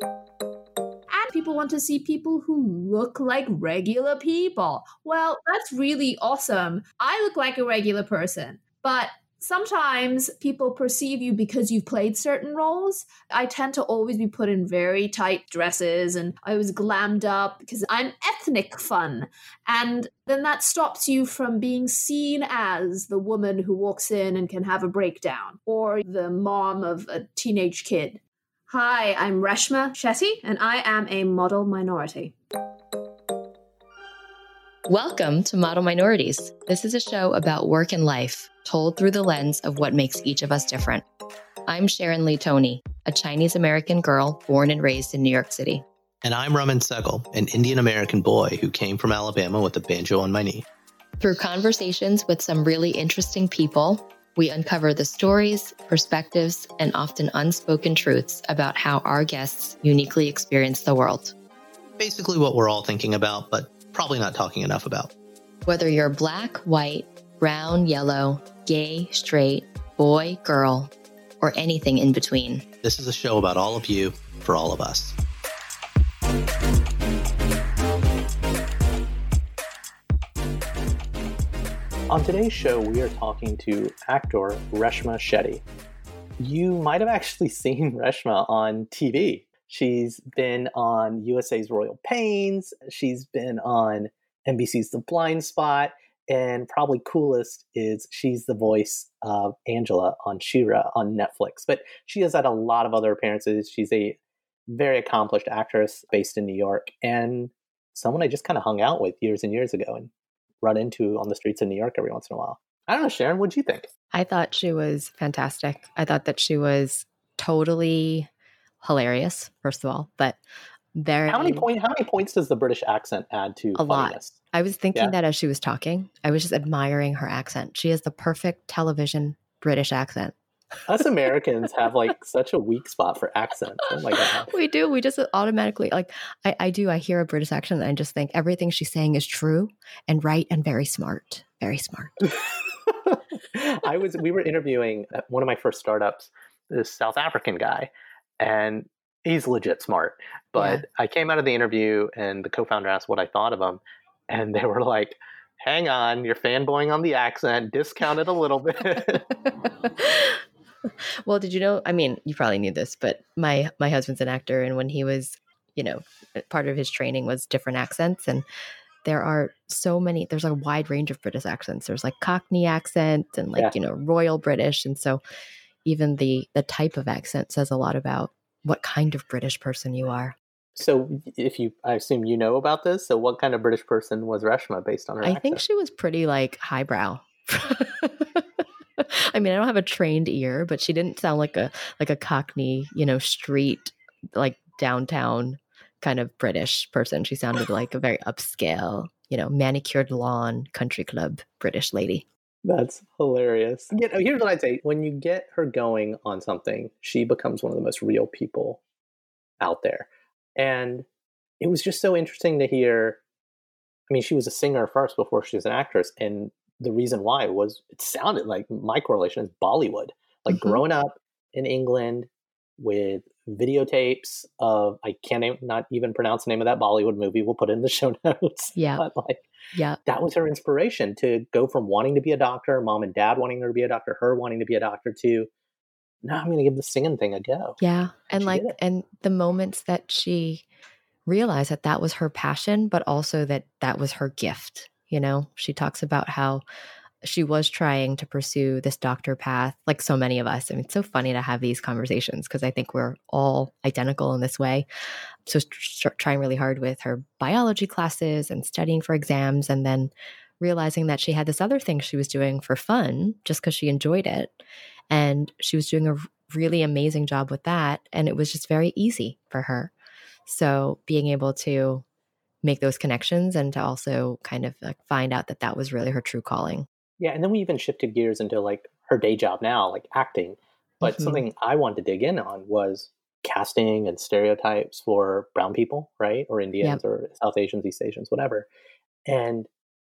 And people want to see people who look like regular people. Well, that's really awesome. I look like a regular person, but sometimes people perceive you because you've played certain roles. I tend to always be put in very tight dresses and I was glammed up because I'm ethnic fun. And then that stops you from being seen as the woman who walks in and can have a breakdown or the mom of a teenage kid. Hi, I'm Reshma Shetty and I am a model minority. Welcome to Model Minorities. This is a show about work and life, told through the lens of what makes each of us different. I'm Sharon Lee Tony, a Chinese American girl born and raised in New York City. And I'm Raman Sehgal, an Indian American boy who came from Alabama with a banjo on my knee. Through conversations with some really interesting people, we uncover the stories, perspectives, and often unspoken truths about how our guests uniquely experience the world. Basically, what we're all thinking about, but probably not talking enough about. Whether you're black, white, brown, yellow, gay, straight, boy, girl, or anything in between. This is a show about all of you for all of us. On today's show, we are talking to actor Reshma Shetty. You might have actually seen Reshma on TV. She's been on USA's Royal Pains. She's been on NBC's The Blind Spot. And probably coolest is she's the voice of Angella on She-Ra on Netflix. But she has had a lot of other appearances. She's a very accomplished actress based in New York and someone I just kind of hung out with years and years ago and run into on the streets of New York every once in a while. I don't know, Sharon, what'd you think? I thought she was fantastic. I thought that she was totally hilarious, first of all, but very. How many point? How many points does the British accent add to a funniness? lot? I was thinking yeah. that as she was talking, I was just admiring her accent. She has the perfect television British accent. Us Americans have like such a weak spot for accents. Oh my god, we do. We just automatically like. I, I do. I hear a British accent and I just think everything she's saying is true and right and very smart. Very smart. I was. We were interviewing uh, one of my first startups. This South African guy, and he's legit smart. But yeah. I came out of the interview and the co-founder asked what I thought of him, and they were like, "Hang on, you're fanboying on the accent. Discount it a little bit." well, did you know? I mean, you probably knew this, but my my husband's an actor, and when he was, you know, part of his training was different accents, and there are so many. There's a wide range of British accents. There's like Cockney accent and like yeah. you know Royal British, and so even the the type of accent says a lot about what kind of British person you are. So, if you, I assume you know about this. So, what kind of British person was Reshma based on her? I accent? think she was pretty like highbrow. I mean, I don't have a trained ear, but she didn't sound like a like a Cockney, you know, street like downtown kind of British person. She sounded like a very upscale, you know, manicured lawn country club British lady. That's hilarious. You know, here's what I'd say: when you get her going on something, she becomes one of the most real people out there. And it was just so interesting to hear. I mean, she was a singer first before she was an actress, and the reason why was it sounded like my correlation is Bollywood. Like mm-hmm. growing up in England with videotapes of I can't not even pronounce the name of that Bollywood movie. We'll put it in the show notes. Yeah, but like yeah, that was her inspiration to go from wanting to be a doctor, mom and dad wanting her to be a doctor, her wanting to be a doctor, to now I'm going to give the singing thing a go. Yeah, and, and like and the moments that she realized that that was her passion, but also that that was her gift. You know, she talks about how she was trying to pursue this doctor path, like so many of us. I mean, it's so funny to have these conversations because I think we're all identical in this way. So, trying really hard with her biology classes and studying for exams, and then realizing that she had this other thing she was doing for fun just because she enjoyed it. And she was doing a really amazing job with that. And it was just very easy for her. So, being able to make those connections and to also kind of like find out that that was really her true calling yeah, and then we even shifted gears into like her day job now, like acting. But mm-hmm. something I wanted to dig in on was casting and stereotypes for brown people, right? Or Indians yep. or South Asians, East Asians, whatever. And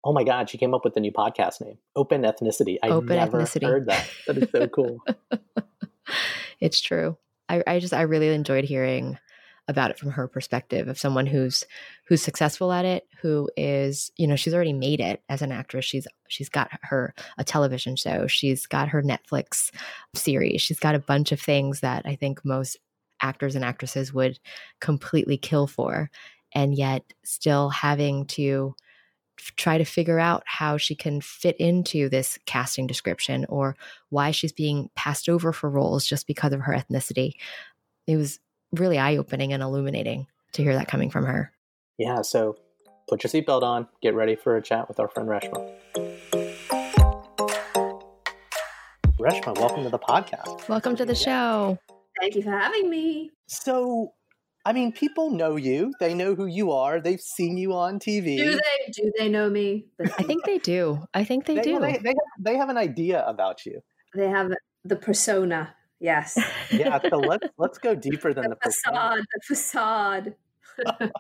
oh my God, she came up with the new podcast name, Open Ethnicity. I Open never ethnicity. heard that. That is so cool. it's true. I, I just I really enjoyed hearing about it from her perspective of someone who's who's successful at it who is you know she's already made it as an actress. She's she's got her a television show. She's got her netflix series. She's got a bunch of things that i think most actors and actresses would completely kill for. And yet still having to try to figure out how she can fit into this casting description or why she's being passed over for roles just because of her ethnicity. It was really eye opening and illuminating to hear that coming from her. Yeah, so put your seatbelt on, get ready for a chat with our friend Reshma. Reshma, welcome to the podcast. Welcome to the show. Thank you for having me. So, I mean, people know you. They know who you are. They've seen you on TV. Do they? Do they know me? I think they do. I think they, they do. They, they, have, they have an idea about you. They have the persona. Yes. yeah. So let's let's go deeper than the, the facade. The facade.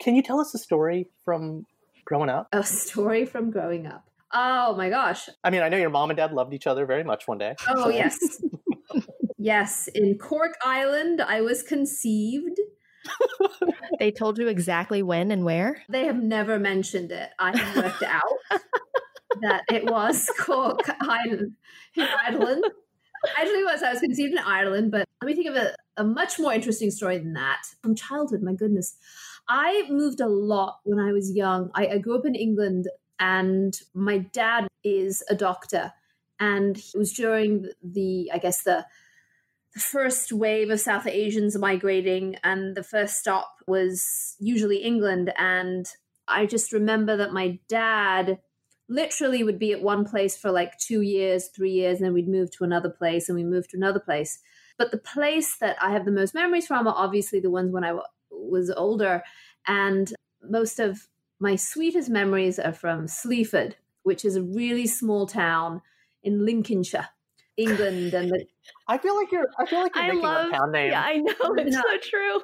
Can you tell us a story from growing up? A story from growing up. Oh my gosh. I mean, I know your mom and dad loved each other very much one day. Oh so. yes. yes, in Cork Island, I was conceived they told you exactly when and where? They have never mentioned it. I have worked out that it was Cork Island in Ireland. Actually, was I was conceived in Ireland, but let me think of a, a much more interesting story than that from childhood. My goodness, I moved a lot when I was young. I, I grew up in England, and my dad is a doctor, and it was during the, I guess the the first wave of South Asians migrating, and the first stop was usually England. And I just remember that my dad literally would be at one place for like two years, three years, and then we'd move to another place and we moved to another place. But the place that I have the most memories from are obviously the ones when I w- was older. And most of my sweetest memories are from Sleaford, which is a really small town in Lincolnshire. England and the. I feel like you're. I feel like you're I making love, a town name. Yeah, I know I'm it's not, so true.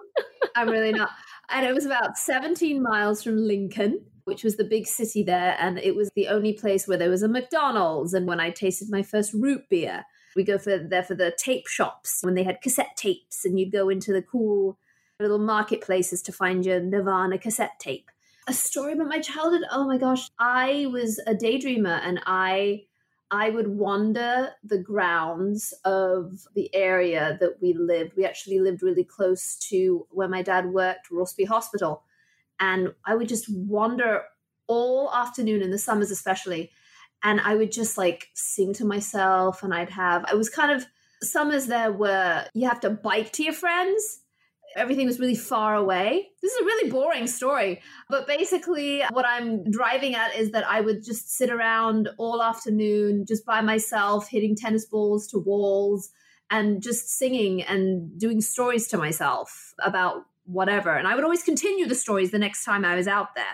I'm really not. And it was about 17 miles from Lincoln, which was the big city there, and it was the only place where there was a McDonald's. And when I tasted my first root beer, we go for there for the tape shops when they had cassette tapes, and you'd go into the cool little marketplaces to find your Nirvana cassette tape. A story about my childhood. Oh my gosh, I was a daydreamer, and I I would wander the grounds of the area that we lived. We actually lived really close to where my dad worked, Rauceby Hospital. And I would just wander all afternoon in the summers, especially. And I would just like sing to myself. And I'd have, I was kind of summers there where you have to bike to your friends everything was really far away. This is a really boring story, but basically, what I'm driving at is that I would just sit around all afternoon just by myself, hitting tennis balls to walls and just singing and doing stories to myself about whatever. And I would always continue the stories the next time I was out there.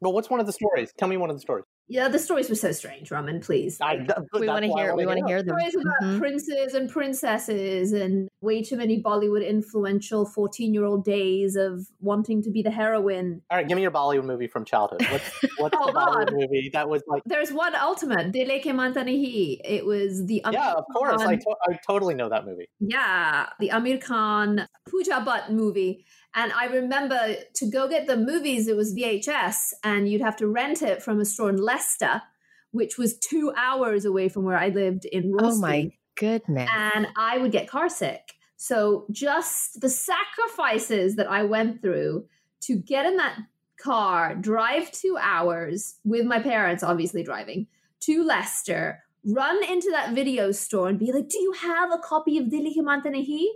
Well, what's one of the stories? Tell me one of the stories. Yeah, the stories were so strange, Raman. Please, I, we want to hear. It. We want to hear them. Stories about mm-hmm. princes and princesses, and way too many Bollywood influential fourteen-year-old days of wanting to be the heroine. All right, give me your Bollywood movie from childhood. What's, what's oh, the Bollywood God. movie that was like? There's one ultimate, Dil Hai Manta Nahi. It was the Aamir yeah, of course. Khan, I, to- I totally know that movie. Yeah, the Aamir Khan Pooja Bhatt movie and I remember to go get the movies, it was VHS, and you'd have to rent it from a store in Leicester, which was two hours away from where I lived in Rauceby. Oh my goodness. And I would get car sick. So just the sacrifices that I went through to get in that car, drive two hours with my parents, obviously driving to Leicester, run into that video store and be like, Do you have a copy of Dil Hai Manta Nahi?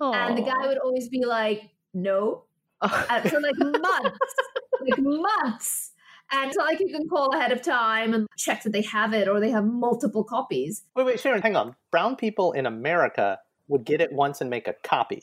And the guy would always be like, no. Uh, for like months, like months. And not like you can call ahead of time and check that they have it or they have multiple copies. Wait, wait, Sharon, hang on. Brown people in America would get it once and make a copy.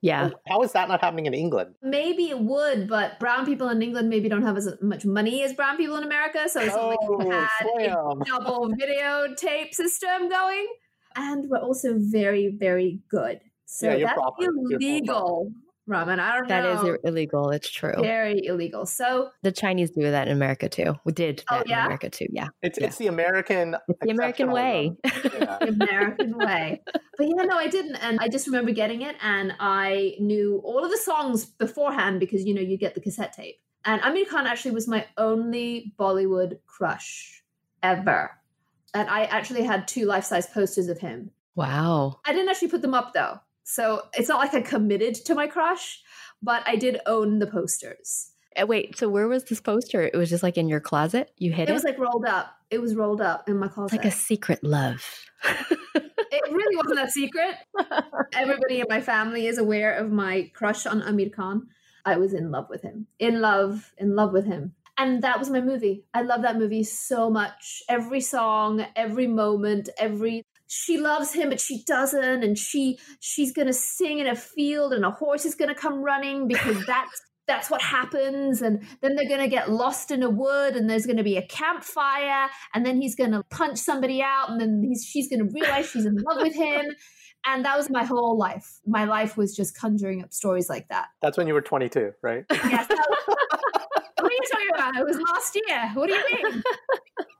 Yeah. How is that not happening in England? Maybe it would, but brown people in England maybe don't have as much money as brown people in America. So it's oh, like had slam. a double videotape system going. And we're also very, very good. So yeah, that's illegal Raman. I don't That is know. That is illegal. It's true. very illegal. So The Chinese do that in America too. We did Oh, that yeah? in America too. Yeah. It's Yeah. it's the American It's the American way. Yeah. the American way. But yeah, no, I didn't. And I just remember getting it and I knew all of the songs beforehand because, you know, you get the cassette tape. And Aamir Khan actually was my only Bollywood crush ever. And I actually had two life size posters of him. wow. I didn't actually put them up though. So it's not like I committed to my crush, but I did own the posters. Uh, Wait, so where was this poster? It was just like in your closet? You hid It it? was like rolled up. It was rolled up in my closet. like a secret love. it really wasn't that secret. Everybody in my family is aware of my crush on Aamir Khan. I was in love with him. In love, in love with him. And that was my movie. I love that movie so much. Every song, every moment, every she loves him but she doesn't and she she's going to sing in a field and a horse is going to come running because that's that's what happens and then they're going to get lost in a wood and there's going to be a campfire and then he's going to punch somebody out and then he's, she's going to realize she's in love with him. And that was my whole life. My life was just conjuring up stories like that. That's when you were 22, right? yes was- what are you talking about? It was last year. What do you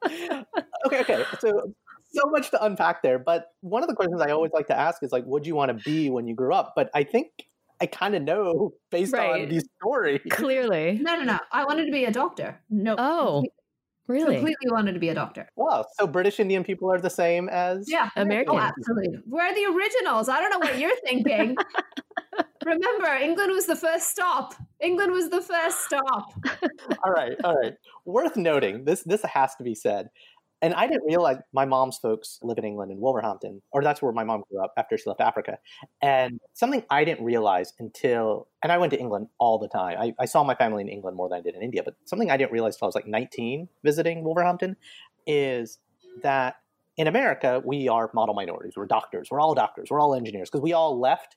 mean? Okay, okay. So so much to unpack there, but one of the questions I always like to ask is like, what do you want to be when you grew up? But I think I kind of know based on Right. these stories. Clearly. no no no i wanted to be a doctor no Oh, really? completely wanted to be a doctor Wow, so British Indian people are the same as yeah American. Oh, absolutely. We're the originals. I don't know what you're thinking. Remember, England was the first stop. England was the first stop. all right, all right. Worth noting, this this has to be said. And I didn't realize my mom's folks live in England in Wolverhampton, or that's where my mom grew up after she left Africa. And something I didn't realize until, and I went to England all the time. I, I saw my family in England more than I did in India, but something I didn't realize until I was like 19 visiting Wolverhampton is that in America, we are model minorities. We're doctors. We're all doctors. We're all engineers because we all left,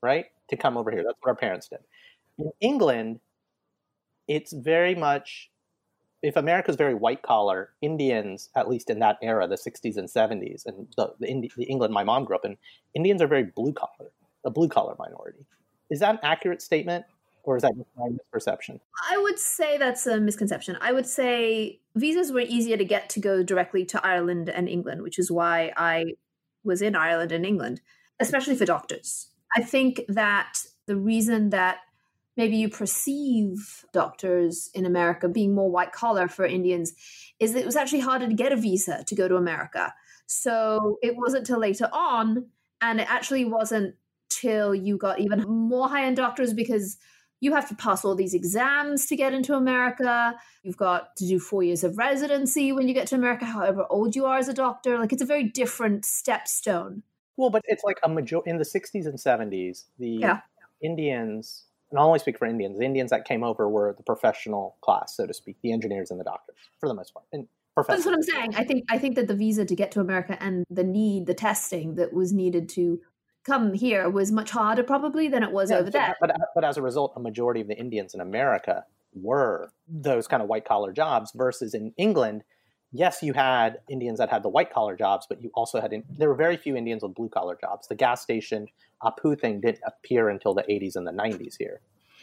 right, to come over here. That's what our parents did. In England, it's very much if America's very white collar, Indians, at least in that era, the 60s and 70s, and the, the, Indi- the England my mom grew up in, Indians are very blue collar, a blue collar minority. Is that an accurate statement, or is that my misperception? I would say that's a misconception. I would say visas were easier to get to go directly to Ireland and England, which is why I was in Ireland and England, especially for doctors. I think that the reason that maybe you perceive doctors in America being more white collar for Indians is that it was actually harder to get a visa to go to America. So it wasn't till later on, and it actually wasn't till you got even more high end doctors because you have to pass all these exams to get into America. You've got to do four years of residency when you get to America, however old you are as a doctor. Like it's a very different stepstone. Well, but it's like a major in the 60s and 70s, the Yeah. Indians, and I'll only speak for Indians, the Indians that came over were the professional class, so to speak, the engineers and the doctors, for the most part. And that's what I'm saying. I think I think that the visa to get to America and the need, the testing that was needed to come here was much harder probably than it was Yeah, over there. But, but as a result, a majority of the Indians in America were those kind of white collar jobs versus in England. Yes, you had Indians that had the white collar jobs, but you also had, in, there were very few Indians with blue collar jobs. The gas station Apu thing didn't appear until the 80s and the 90s here,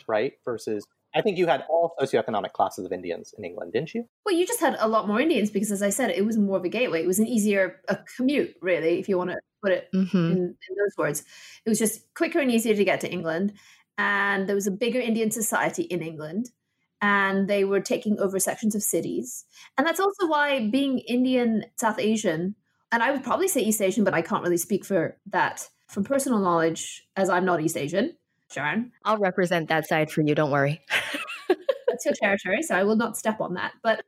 right? Versus, I think you had all socioeconomic classes of Indians in England, didn't you? Well, you just had a lot more Indians because, as I said, it was more of a gateway. It was an easier a commute, really, if you want to put it hmm in, in those words. It was just quicker and easier to get to England. And there was a bigger Indian society in England. And they were taking over sections of cities. And that's also why being Indian, South Asian, and I would probably say East Asian, but I can't really speak for that from personal knowledge, as I'm not East Asian. Sharon, I'll represent that side for you. Don't worry. that's your territory, so I will not step on that. But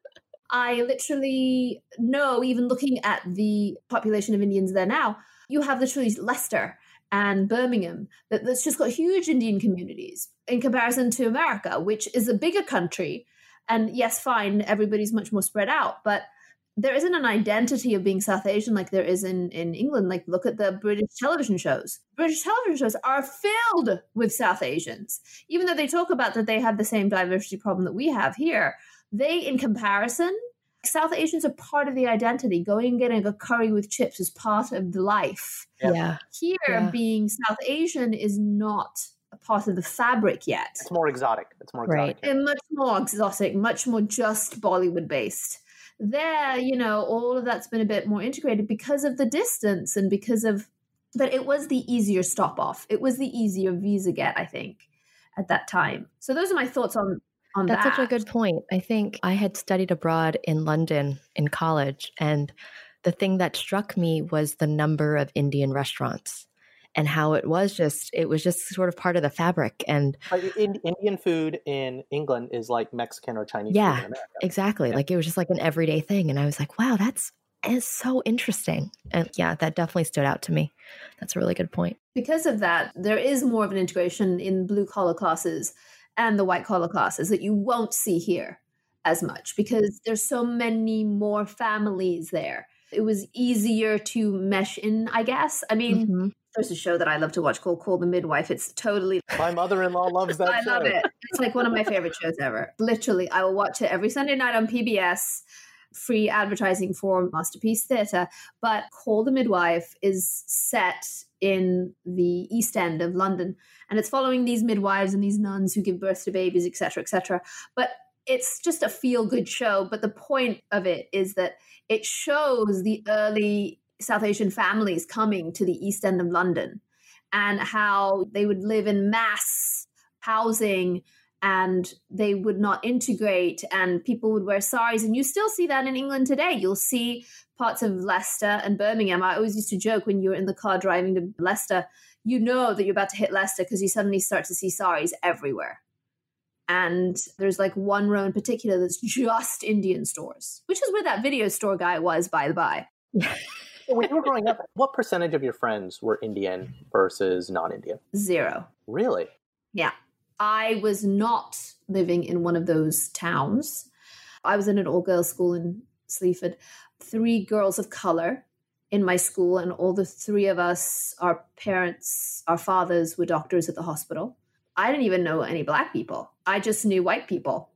I literally know, even looking at the population of Indians there now, you have literally Leicester and Birmingham that that's just got huge Indian communities in comparison to America, which is a bigger country. And yes, fine, everybody's much more spread out, but there isn't an identity of being South Asian like there is in, in England. Like, look at the British television shows. British television shows are filled with South Asians. Even though they talk about that they have the same diversity problem that we have here, they, in comparison, South Asians are part of the identity. Going and getting a curry with chips is part of the life. Yeah. Yeah. Here, Yeah. being South Asian is not a part of the fabric yet. It's more exotic. It's more exotic. Right. And much more exotic, much more just Bollywood based. There, you know, all of that's been a bit more integrated because of the distance and because of but it was the easier stop off. It was the easier visa get, I think, at that time. So those are my thoughts on on That's that. such a good point. I think I had studied abroad in London in college, and the thing that struck me was the number of Indian restaurants and how it was just it was just sort of part of the fabric and uh, in, Indian food in England is like Mexican or Chinese Yeah, food in America. exactly Yeah. like it was just like an everyday thing and i was like wow that's is so interesting and yeah that definitely stood out to me that's a really good point because of that, there is more of an integration in blue collar classes and the white collar classes that you won't see here as much because there's so many more families there. It was easier to mesh in, I guess. I mean, Mhm. there's a show that I love to watch called Call the Midwife. It's totally My mother-in-law loves that show. I show. love it. It's like one of my favorite shows ever. Literally, I will watch it every Sunday night on PBS. Free advertising for Masterpiece Theatre. But Call the Midwife is set in the East End of London. And it's following these midwives and these nuns who give birth to babies, etc., etc. But it's just a feel good show. But the point of it is that it shows the early South Asian families coming to the East End of London and how they would live in mass housing and they would not integrate and people would wear saris. And you still see that in england today. You'll see parts of leicester and birmingham. I always used to joke when you're in the car driving to leicester you know that you're about to hit leicester because you suddenly start to see saris everywhere and there's like one row in particular that's just indian stores which is where that video store guy was by the by when you were growing up, what percentage of your friends were Indian versus non-Indian? zero Really? Yeah. I was not living in one of those towns. I was in an all girls school in Sleaford. Three girls of color in my school, and all the three of us, our parents, our fathers were doctors at the hospital. I didn't even know any black people. I just knew white people.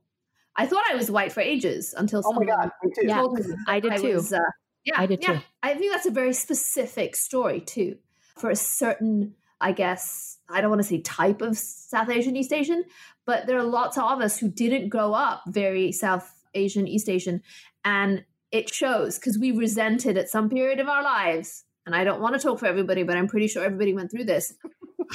I thought I was white for ages until Oh my god, me too. Yeah. told me I did I too. was, uh, yeah, I did yeah. too. I think that's a very specific story too, for a certain, I guess, I don't want to say type of South Asian East Asian, but there are lots of us who didn't grow up very South Asian East Asian, and it shows because we resented at some period of our lives. And I don't want to talk for everybody, but I'm pretty sure everybody went through this.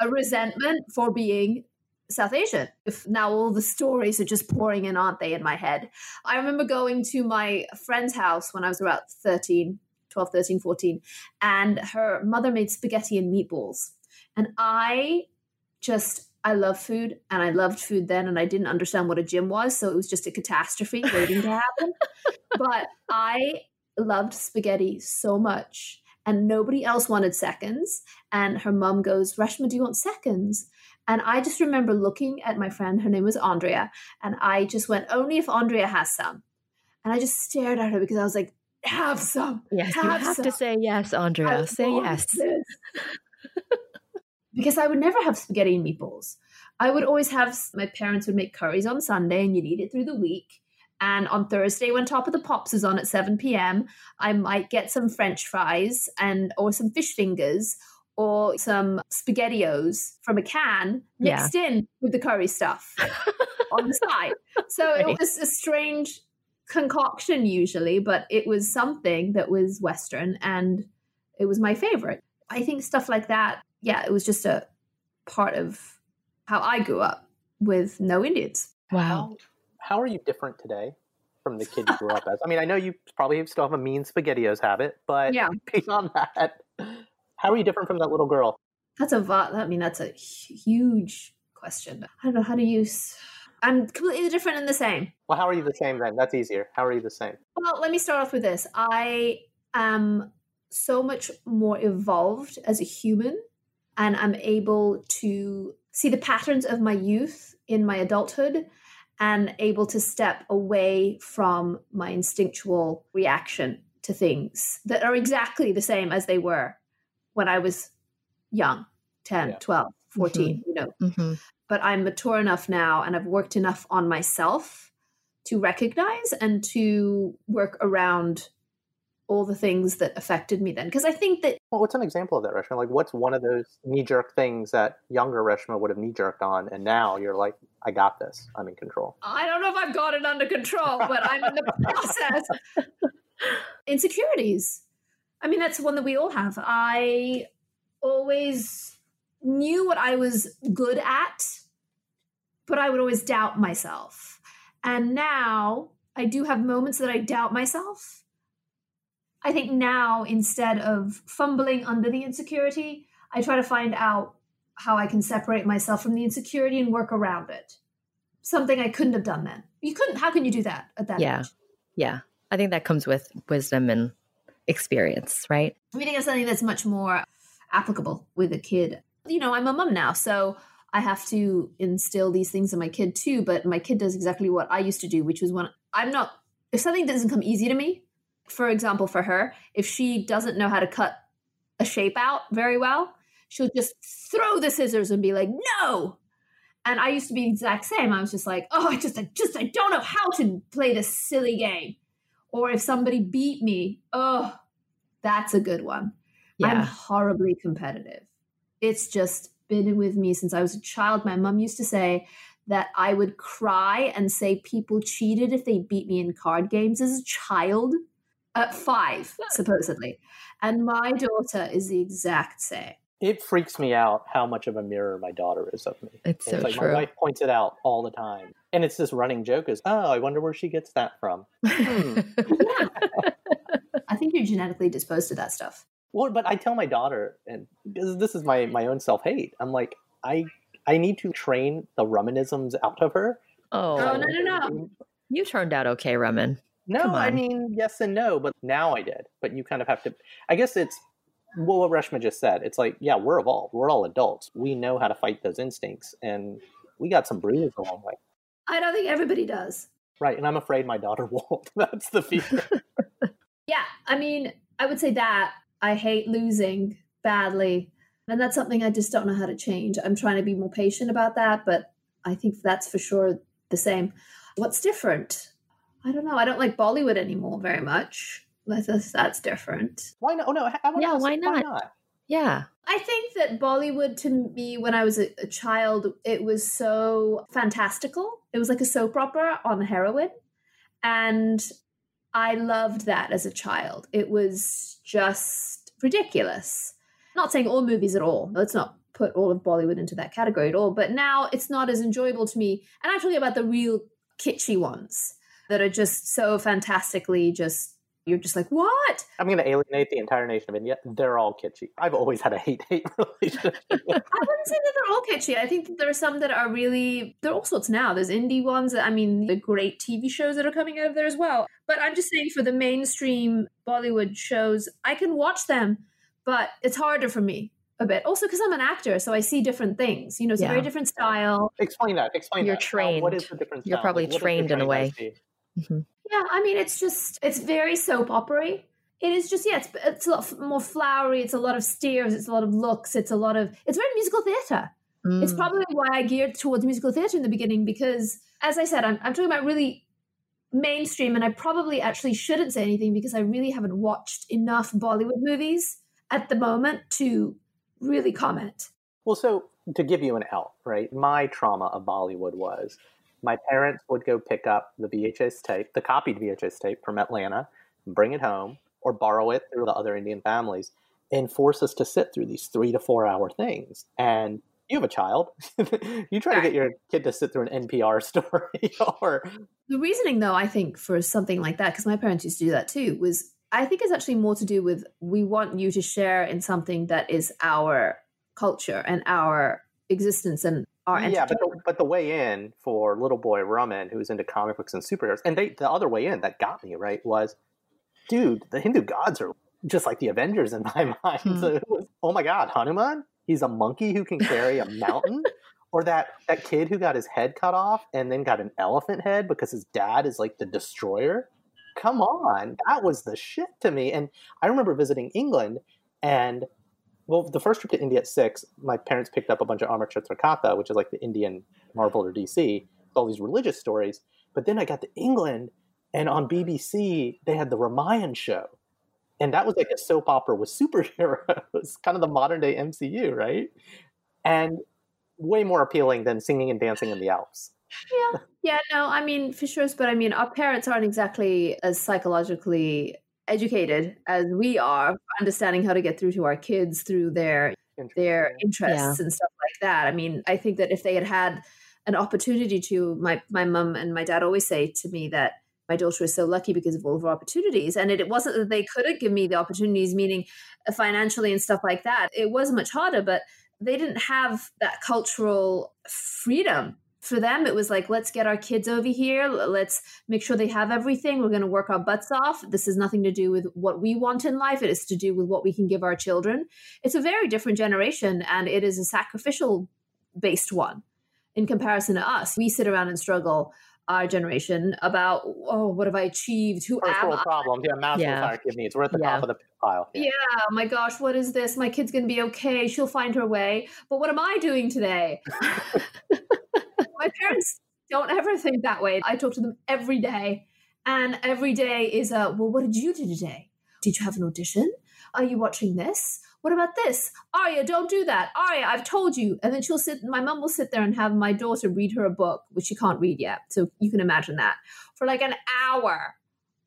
a resentment for being South Asian. If now all the stories are just pouring in, aren't they, in my head? I remember going to my friend's house when I was about 13, 12, 13, 14, and her mother made spaghetti and meatballs. And I just, I love food and I loved food then, and I didn't understand what a gym was. So it was just a catastrophe waiting to happen. but I loved spaghetti so much. And nobody else wanted seconds. And her mom goes, Reshma, do you want seconds? And I just remember looking at my friend, her name was Andrea, and I just went, only if Andrea has some. And I just stared at her because I was like, have some. yes you Have have to say yes Andrea. I say yes because I would never have spaghetti and meatballs. I would always have, my parents would make curries on Sunday and you'd eat it through the week. And on Thursday, when Top of the Pops is on at 7 p.m., I might get some French fries and or some fish fingers or some spaghettios from a can mixed in with the curry stuff on the side. So Right. it was a strange concoction usually, but it was something that was Western and it was my favorite. I think stuff like that, yeah, it was just a part of how I grew up with no Indians. wow How, are you different today from the kid you grew up as? I mean, I know you probably still have a mean SpaghettiOs habit, but Yeah. beyond that, how are you different from that little girl? That's a I mean, that's a huge question. I don't know how to use. I'm completely different and the same. Well, how are you the same then? That's easier. How are you the same? Well, let me start off with this. I am so much more evolved as a human, and I'm able to see the patterns of my youth in my adulthood and able to step away from my instinctual reaction to things that are exactly the same as they were when I was young 10, Yeah. 12, 14, you know. Hmm but I'm mature enough now and I've worked enough on myself to recognize and to work around all the things that affected me then. Because I think that. Well, what's an example of that, Reshma? Like, what's one of those knee jerk things that younger Reshma would have knee jerked on, and now you're like, I got this. I'm in control. I don't know if I've got it under control, but I'm in the process. Insecurities. I mean, that's one that we all have. I always knew what I was good at, but I would always doubt myself. And now I do have moments that I doubt myself. I think now, instead of fumbling under the insecurity, I try to find out how I can separate myself from the insecurity and work around it. Something I couldn't have done then. You couldn't. How can you do that at that yeah. age? Yeah. I think that comes with wisdom and experience, right? I think it's something that's much more applicable with a kid. You know, I'm a mom now, so I have to instill these things in my kid too. But my kid does exactly what I used to do, which was when I'm not, if something doesn't come easy to me, for example, for her, if she doesn't know how to cut a shape out very well, she'll just throw the scissors and be like, no. And I used to be the exact same. I was just like, oh, I just, I just, I don't know how to play this silly game. Or if somebody beat me, oh, that's a good one. Yeah. I'm horribly competitive. It's just been with me since I was a child. My mom used to say that I would cry and say people cheated if they beat me in card games as a child at five, supposedly. And my daughter is the exact same. It freaks me out how much of a mirror my daughter is of me. It's so it's like true. my wife points it out all the time. And it's this running joke is, oh, I wonder where she gets that from. Hmm. I think you're genetically disposed to that stuff. Well, but I tell my daughter, and this is my my own self hate. I'm like, I I need to train the Ramanisms out of her. oh, Oh, no, no, no. you turned out okay, Raman. No, I mean yes and no, but now I did. But you kind of have to. I guess it's well, what Reshma just said. It's like, yeah, we're evolved. We're all adults. We know how to fight those instincts, and we got some bruises along the way. I don't think everybody does. Right, and I'm afraid my daughter won't. That's the fear. Yeah, I mean, I would say that I hate losing badly. And that's something I just don't know how to change. I'm trying to be more patient about that, but I think that's for sure the same. What's different? I don't know. I don't like Bollywood anymore very much. That's, that's different. why not? Oh no, I wanna Yeah, ask, why Why not? not? Yeah. I think that Bollywood to me, when I was a, a child, it was so fantastical. It was like a soap opera on heroin. And I loved that as a child. It was just ridiculous. Not saying all movies at all. Let's not put all of Bollywood into that category at all. But now it's not as enjoyable to me. And I'm talking about the real kitschy ones that are just so fantastically just, you're just like, what? I'm going to alienate the entire nation of India. They're all kitschy. I've always had a hate-hate relationship. I wouldn't say that they're all kitschy. I think that there are some that are really there are all sorts now. There's indie ones. That, I mean, the great TV shows that are coming out of there as well. But I'm just saying for the mainstream Bollywood shows, I can watch them, but it's harder for me a bit. Also because I'm an actor, so I see different things. You know, it's a very different style. Explain that. Explain You're that. How- what is the difference? You're now? probably Like, what is the trained in a trained way. IC? Mhm. Yeah, I mean, it's just it's very soap opery. It is just yeah, it's it's a lot more flowery. It's a lot of stares. It's a lot of looks. It's a lot of it's very musical theater. It's Mm. probably why I geared towards musical theater in the beginning because, as I said, I'm, I'm talking about really mainstream, and I probably actually shouldn't say anything because I really haven't watched enough Bollywood movies at the moment to really comment. Well, so to give you an out, right? My trauma of Bollywood was my parents would go pick up the VHS tape, the copied VHS tape from Atlanta, and bring it home or borrow it through the other Indian families and force us to sit through these three to four hour things. And you have a child. you try to get your kid to sit through an NPR story or The reasoning, though, I think for something like that, because my parents used to do that too, was I think it's actually more to do with we want you to share in something that is our culture and our existence and our yeah, but the, but the way in for little boy Raman, who's into comic books and superheroes, and they the other way in that got me right was, dude, the Hindu gods are just like the Avengers in my mind. Hmm. So it was, oh my god, Hanuman, he's a monkey who can carry a mountain, or that that kid who got his head cut off and then got an elephant head because his dad is like the destroyer. Come on, that was the shit to me. And I remember visiting England and well, the first trip to India at six, my parents picked up a bunch of Amar Chitra Katha, which is like the Indian Marvel or DC, all these religious stories. But then I got to England, and on BBC they had the Ramayan show, And that was like a soap opera with superheroes, kind of the modern day MCU, right? And way more appealing than singing and dancing in the Alps. Yeah, yeah, no, I mean for sure, but I mean our parents aren't exactly as psychologically educated as we are, understanding how to get through to our kids through their their interests yeah. and stuff like that. I mean, I think that if they had had an opportunity to, my my mom and my dad always say to me that my daughter is so lucky because of all of her opportunities. And it, it wasn't that they couldn't give me the opportunities, meaning uh, financially and stuff like that. It was much harder, but they didn't have that cultural freedom for them it was like let's get our kids over here let's make sure they have everything we're going to work our butts off this has nothing to do with what we want in life it is to do with what we can give our children it's a very different generation and it is a sacrificial based one in comparison to us we sit around and struggle our generation about oh what have I achieved? Who First am I? problems, yeah, massive yeah. fire kidneys. We're at the yeah. top of the pile. Yeah. yeah, my gosh, what is this? My kid's gonna be okay. She'll find her way. But what am I doing today? my parents don't ever think that way. I talk to them every day, and every day is a well. What did you do today? Did you have an audition? Are you watching this? What about this? Aria, don't do that. Aria, I've told you. And then she'll sit, my mom will sit there and have my daughter read her a book, which she can't read yet. So you can imagine that for like an hour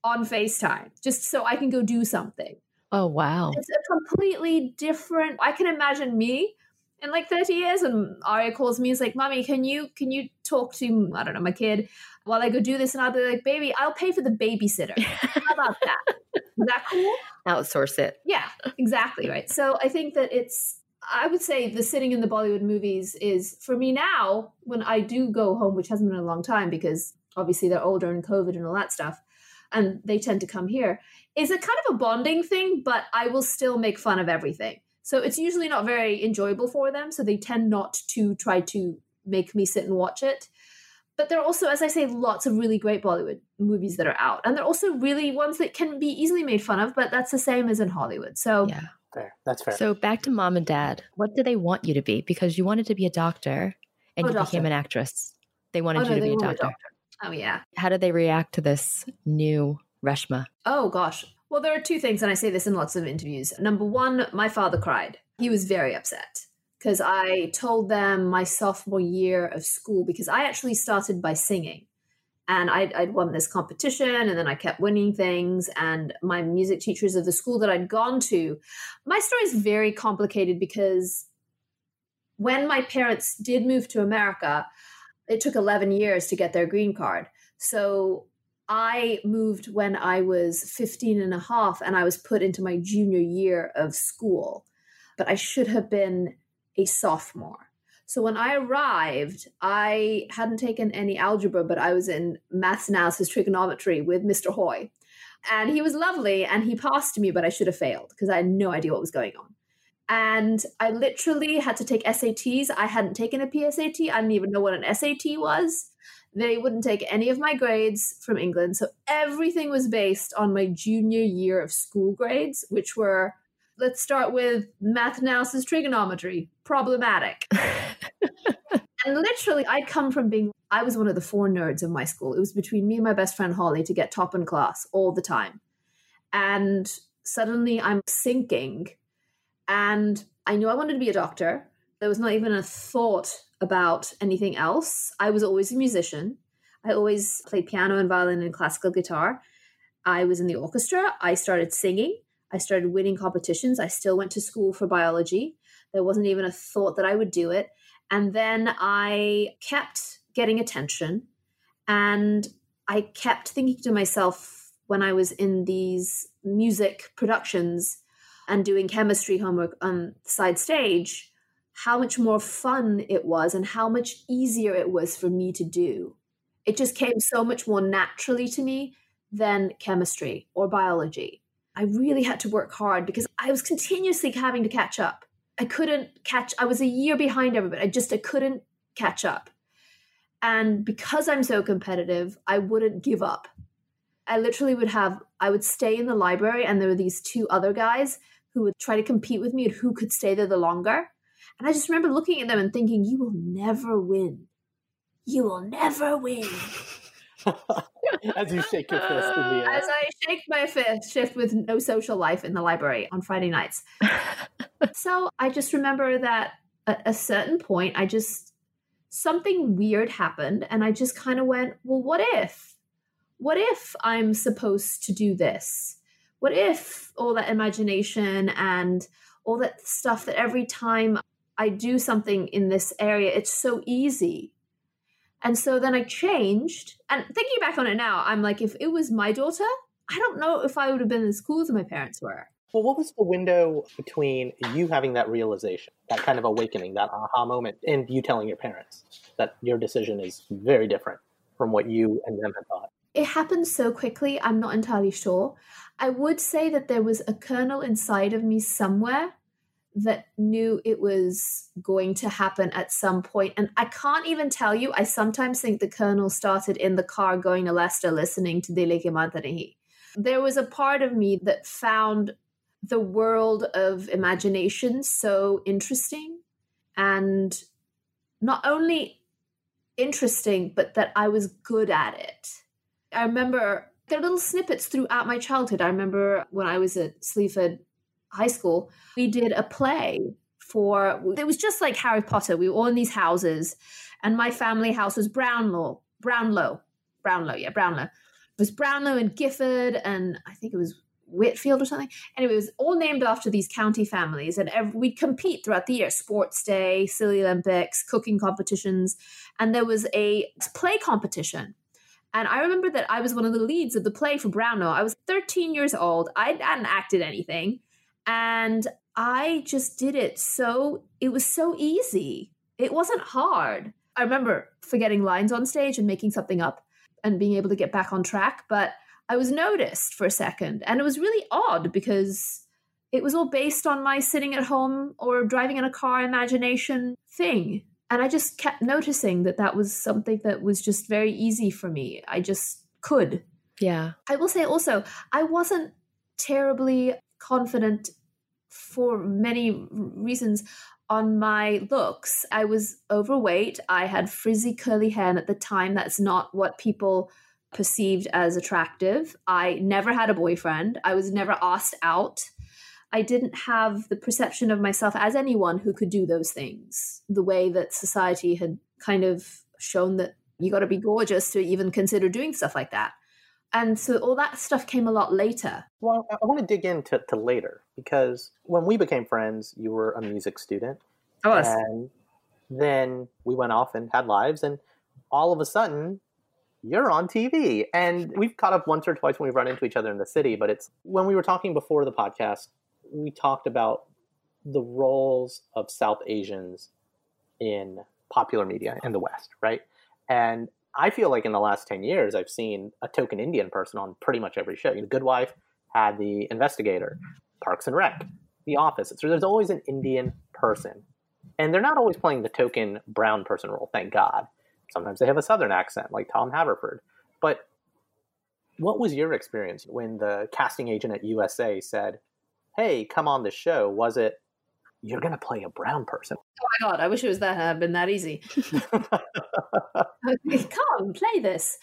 on FaceTime, just so I can go do something. Oh, wow. It's a completely different, I can imagine me in like 30 years and Aria calls me and is like, Mommy, can you can you talk to I don't know, my kid while I go do this? And I'll be like, baby, I'll pay for the babysitter. How about that? Is that cool? Outsource it. Yeah, exactly. Right. So I think that it's I would say the sitting in the Bollywood movies is for me now, when I do go home, which hasn't been a long time because obviously they're older and COVID and all that stuff, and they tend to come here, is a kind of a bonding thing, but I will still make fun of everything. So it's usually not very enjoyable for them. So they tend not to try to make me sit and watch it. But there are also, as I say, lots of really great Bollywood movies that are out. And they're also really ones that can be easily made fun of, but that's the same as in Hollywood. So yeah. Fair. That's fair. So back to mom and dad. What do they want you to be? Because you wanted to be a doctor and oh, you doctor. became an actress. They wanted oh, you no, to be a doctor. a doctor. Oh yeah. How did they react to this new Reshma? Oh gosh. Well, there are two things, and I say this in lots of interviews. Number one, my father cried. He was very upset because I told them my sophomore year of school because I actually started by singing. And I'd, I'd, won this competition, and then I kept winning things. And my music teachers of the school that I'd gone to, my story is very complicated because when my parents did move to America, it took 11 years to get their green card. So I moved when I was 15 and a half and I was put into my junior year of school, but I should have been a sophomore. So when I arrived, I hadn't taken any algebra, but I was in maths analysis trigonometry with Mr. Hoy. And he was lovely and he passed me, but I should have failed because I had no idea what was going on. And I literally had to take SATs. I hadn't taken a PSAT. I didn't even know what an SAT was. They wouldn't take any of my grades from England. So everything was based on my junior year of school grades, which were let's start with math analysis trigonometry, problematic. and literally, I'd come from being, I was one of the four nerds of my school. It was between me and my best friend Holly to get top in class all the time. And suddenly I'm sinking. And I knew I wanted to be a doctor. There was not even a thought about anything else. I was always a musician. I always played piano and violin and classical guitar. I was in the orchestra. I started singing. I started winning competitions. I still went to school for biology. There wasn't even a thought that I would do it. And then I kept getting attention. And I kept thinking to myself when I was in these music productions and doing chemistry homework on side stage how much more fun it was and how much easier it was for me to do. It just came so much more naturally to me than chemistry or biology. I really had to work hard because I was continuously having to catch up. I couldn't catch, I was a year behind everybody. I just, I couldn't catch up. And because I'm so competitive, I wouldn't give up. I literally would have, I would stay in the library and there were these two other guys who would try to compete with me and who could stay there the longer. And I just remember looking at them and thinking, you will never win. You will never win. As you shake your fist in the air. As I shake my fist, shift with no social life in the library on Friday nights. so I just remember that at a certain point, I just, something weird happened. And I just kind of went, well, what if? What if I'm supposed to do this? What if all that imagination and all that stuff that every time I do something in this area, it's so easy and so then I changed. And thinking back on it now, I'm like, if it was my daughter, I don't know if I would have been as cool as my parents were. Well, what was the window between you having that realization, that kind of awakening, that aha moment, and you telling your parents that your decision is very different from what you and them had thought? It happened so quickly, I'm not entirely sure. I would say that there was a kernel inside of me somewhere that knew it was going to happen at some point. And I can't even tell you, I sometimes think the kernel started in the car going to Leicester listening to Dile que. There was a part of me that found the world of imagination so interesting and not only interesting, but that I was good at it. I remember there are little snippets throughout my childhood. I remember when I was at Sleaford high school, we did a play for it was just like Harry Potter. We were all in these houses, and my family house was Brownlow, Brownlow, Brownlow, yeah, Brownlow. It was Brownlow and Gifford, and I think it was Whitfield or something. Anyway, it was all named after these county families, and every, we'd compete throughout the year: sports day, silly Olympics, cooking competitions, and there was a play competition. And I remember that I was one of the leads of the play for Brownlow. I was 13 years old. I hadn't acted anything. And I just did it so, it was so easy. It wasn't hard. I remember forgetting lines on stage and making something up and being able to get back on track. But I was noticed for a second. And it was really odd because it was all based on my sitting at home or driving in a car imagination thing. And I just kept noticing that that was something that was just very easy for me. I just could. Yeah. I will say also, I wasn't terribly confident for many reasons on my looks. I was overweight. I had frizzy curly hair, at the time, that's not what people perceived as attractive. I never had a boyfriend. I was never asked out. I didn't have the perception of myself as anyone who could do those things, the way that society had kind of shown that you got to be gorgeous to even consider doing stuff like that and so all that stuff came a lot later. Well, I want to dig into to later because when we became friends, you were a music student. I was. And then we went off and had lives, and all of a sudden, you're on TV. And we've caught up once or twice when we've run into each other in the city, but it's when we were talking before the podcast, we talked about the roles of South Asians in popular media in the West, right? And I feel like in the last 10 years, I've seen a token Indian person on pretty much every show. The Good Wife had the investigator, Parks and Rec, The Office. So there's always an Indian person. And they're not always playing the token brown person role, thank God. Sometimes they have a Southern accent, like Tom Haverford. But what was your experience when the casting agent at USA said, Hey, come on the show? Was it, you're going to play a brown person? Oh my God, I wish it was that had been that easy. Come, play this.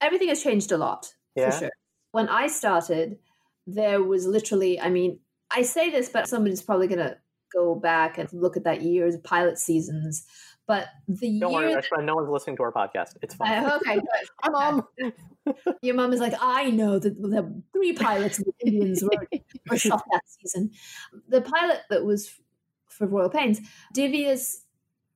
Everything has changed a lot, yeah. for sure. When I started, there was literally, I mean, I say this, but somebody's probably going to go back and look at that year's pilot seasons. But the Don't year worry, that, no one's listening to our podcast. It's fine. Uh, okay, good. Mom. Your mom is like, I know that the three pilots of the Indians were, were shot that season. The pilot that was for Royal Pains, Divya's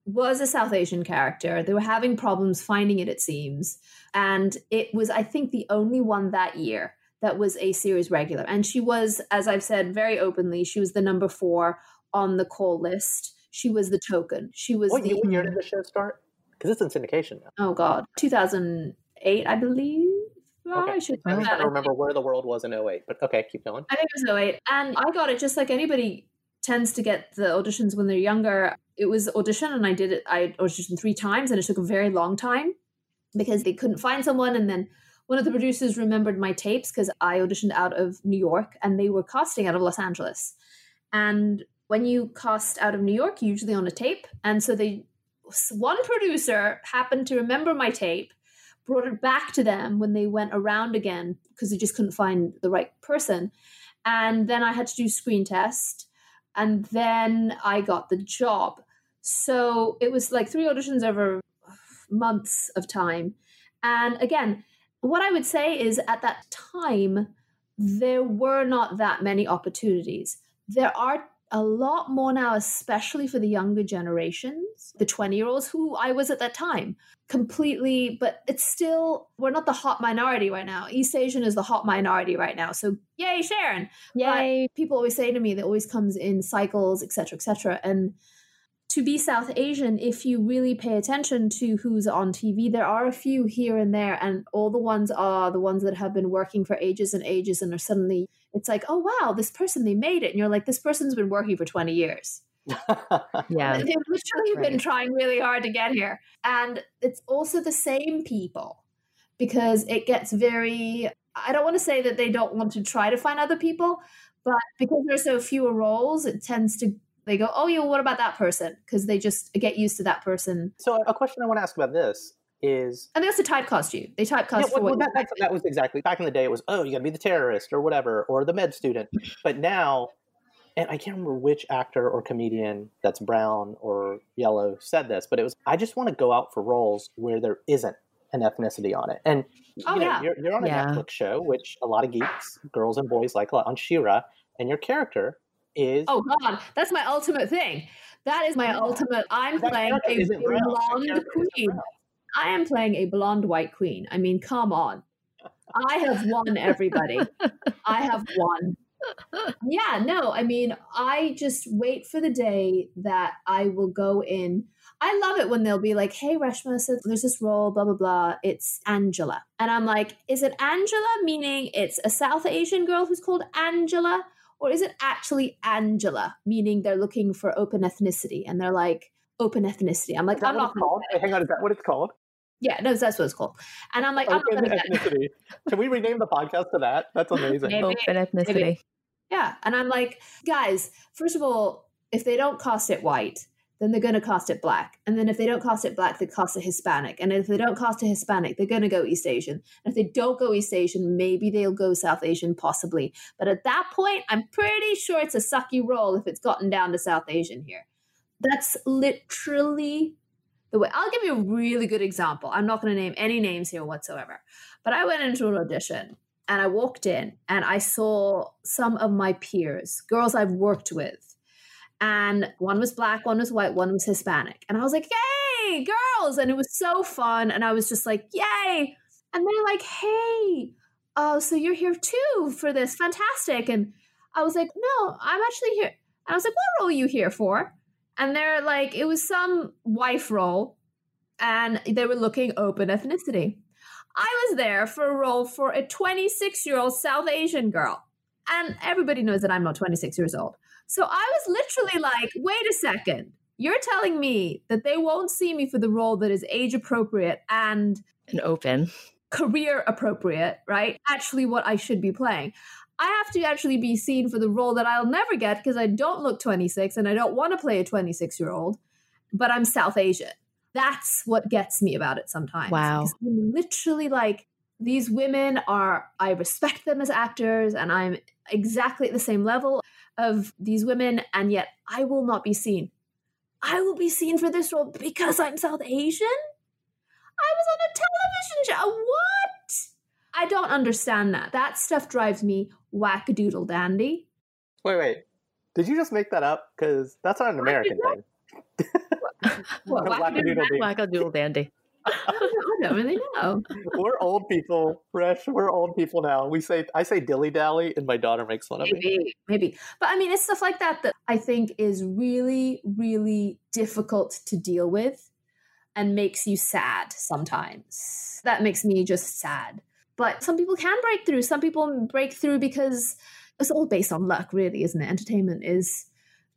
was a South Asian character. They were having problems finding it, it seems. And it was, I think, the only one that year that was a series regular. And she was, as I've said very openly, she was the number four on the call list. She was the token. She was what, the. Year did the show start? Because it's in syndication now. Oh, God. 2008, I believe. Okay. I should I'm trying to remember where the world was in 08, but okay, keep going. I think it was 08. And I got it just like anybody tends to get the auditions when they're younger. It was audition and I did it. I auditioned three times and it took a very long time because they couldn't find someone. And then one of the producers remembered my tapes because I auditioned out of New York and they were casting out of Los Angeles. And when you cast out of New York, you usually on a tape. And so they, one producer happened to remember my tape, brought it back to them when they went around again because they just couldn't find the right person. And then I had to do screen test. And then I got the job. So it was like three auditions over months of time. And again, what I would say is at that time, there were not that many opportunities. There are a lot more now, especially for the younger generations, the 20 year olds who I was at that time, completely, but it's still, we're not the hot minority right now. East Asian is the hot minority right now. So, yay, Sharon. Yay. But people always say to me that always comes in cycles, etc., etc. And to be South Asian, if you really pay attention to who's on TV, there are a few here and there, and all the ones are the ones that have been working for ages and ages and are suddenly, it's like, oh wow, this person, they made it. And you're like, this person's been working for 20 years. Yeah. They've literally been trying really hard to get here. And it's also the same people because it gets very, I don't want to say that they don't want to try to find other people, but because there's so fewer roles, it tends to, they go, oh, yeah, what about that person? Because they just get used to that person. so a question I want to ask about this is And that's also typecast you. They typecast Yeah, for well, what well, you that, that, that was exactly back in the day. It was oh, you got to be the terrorist or whatever, or the med student. But now, and I can't remember which actor or comedian that's brown or yellow said this, but it was I just want to go out for roles where there isn't an ethnicity on it. And you Oh, know, yeah. you're, you're on a Yeah. Netflix show, which a lot of geeks, girls and boys like a lot on She-Ra, and your character is Oh God, that's my ultimate thing. That is my Yeah. ultimate. I'm that playing a isn't brown. That blonde queen. I am playing a blonde white queen. I mean, come on. I have won everybody. I have won. Yeah, no, I mean, I just wait for the day that I will go in. I love it when they'll be like, hey, Reshma, so there's this role, blah, blah, blah. It's Angela. And I'm like, is it Angela, meaning it's a South Asian girl who's called Angela? Or is it actually Angela, meaning they're looking for open ethnicity? And they're like, open ethnicity. I'm like, I'm not called? Hey, hang on, is that what it's called? yeah, no, that's what it's called. And I'm like, I'm not Open ethnicity. Can we rename the podcast to that? That's amazing. Maybe. Open ethnicity. Yeah. And I'm like, guys, first of all, if they don't cast it white, then they're going to cast it black. And then if they don't cast it black, they cast it Hispanic. And if they don't cast it Hispanic, they're going to go East Asian. And if they don't go East Asian, maybe they'll go South Asian, possibly. But at that point, I'm pretty sure it's a sucky role if it's gotten down to South Asian here. That's literally the way. I'll give you a really good example. I'm not going to name any names here whatsoever. But I went into an audition and I walked in and I saw some of my peers, girls I've worked with. And one was black, one was white, one was Hispanic. And I was like, yay, girls. And it was so fun. And I was just like, yay. And they're like, hey, oh, so you're here too for this. Fantastic. And I was like, no, I'm actually here. And I was like, what role are you here for? And they're like, it was some wife role. And they were looking open ethnicity. I was there for a role for a 26 year old South Asian girl. And everybody knows that I'm not 26 years old. So I was literally like, wait a second. You're telling me that they won't see me for the role that is age appropriate and And open. career appropriate, right? Actually, what I should be playing. I have to actually be seen for the role that I'll never get because I don't look 26 and I don't want to play a 26 year old, but I'm South Asian. That's what gets me about it sometimes. Wow. I'm literally like, these women are, I respect them as actors and I'm exactly at the same level of these women, and yet I will not be seen. I will be seen for this role because I'm South Asian? I was on a television show. What? I don't understand that. That stuff drives me wackadoodle dandy. Wait, wait. Did you just make that up? Because that's not an American thing. What, Wackadoodle wackadoodle ding. Wackadoodle dandy. I don't really know. we're old people, Fresh. We're old people now. We say I say dilly dally, and my daughter makes fun of me. Maybe, maybe. But I mean, it's stuff like that that I think is really, really difficult to deal with and makes you sad sometimes. That makes me just sad. But some people can break through. Some people break through because it's all based on luck, really, isn't it? Entertainment is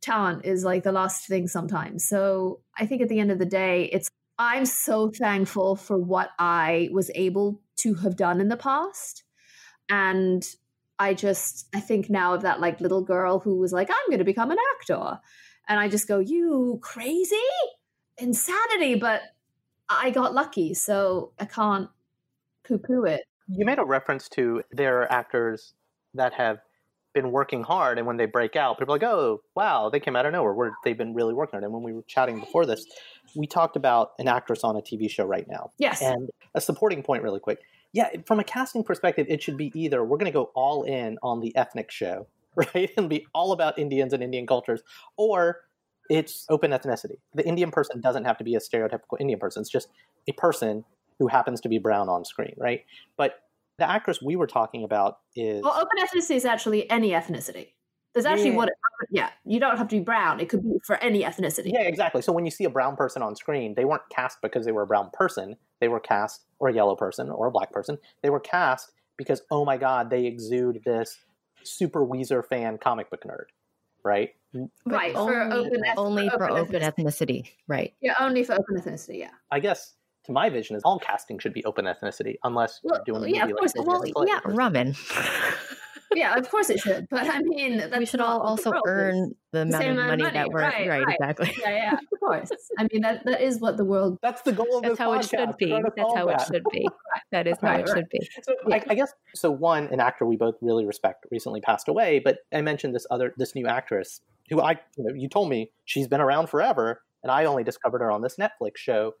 talent is like the last thing sometimes. So I think at the end of the day, it's I'm so thankful for what I was able to have done in the past. And I just I think now of that like little girl who was like, I'm gonna become an actor. And I just go, You crazy? Insanity, but I got lucky, so I can't poo poo it. You made a reference to there are actors that have been working hard, and when they break out, people are like, "Oh, wow, they came out of nowhere." Where they've been really working on it." And when we were chatting before this, we talked about an actress on a TV show right now. Yes. And a supporting point, really quick. Yeah, from a casting perspective, it should be either we're going to go all in on the ethnic show, right, and be all about Indians and Indian cultures, or it's open ethnicity. The Indian person doesn't have to be a stereotypical Indian person. It's just a person who happens to be brown on screen, right? But the actress we were talking about is well, open ethnicity is actually any ethnicity. There's actually Yeah. what, yeah, you don't have to be brown. It could be for any ethnicity. Yeah, exactly. So when you see a brown person on screen, they weren't cast because they were a brown person. They were cast, or a yellow person, or a black person. They were cast because, oh my God, they exude this super Weezer fan comic book nerd, right? Right, only, for open eth- only for open ethnicity. ethnicity. Right. Yeah, only for open ethnicity, yeah. I guess to my vision is all casting should be open ethnicity, unless Well, you're doing a yeah, movie of course. Children Well, of yeah, or- Raman. Yeah, of course it should. But I mean, that's we should all what the also earn the amount same of amount of money, that we're right, right, right. exactly. Yeah, yeah, of course. I mean, that that is what the world. That's the goal of That's this how it should be. That's solve how it should be. That is how Right, it right. should be. So I, I guess so. One, an actor we both really respect recently passed away, but I mentioned this other, this new actress who I, you, know, you told me she's been around forever, and I only discovered her on this Netflix show.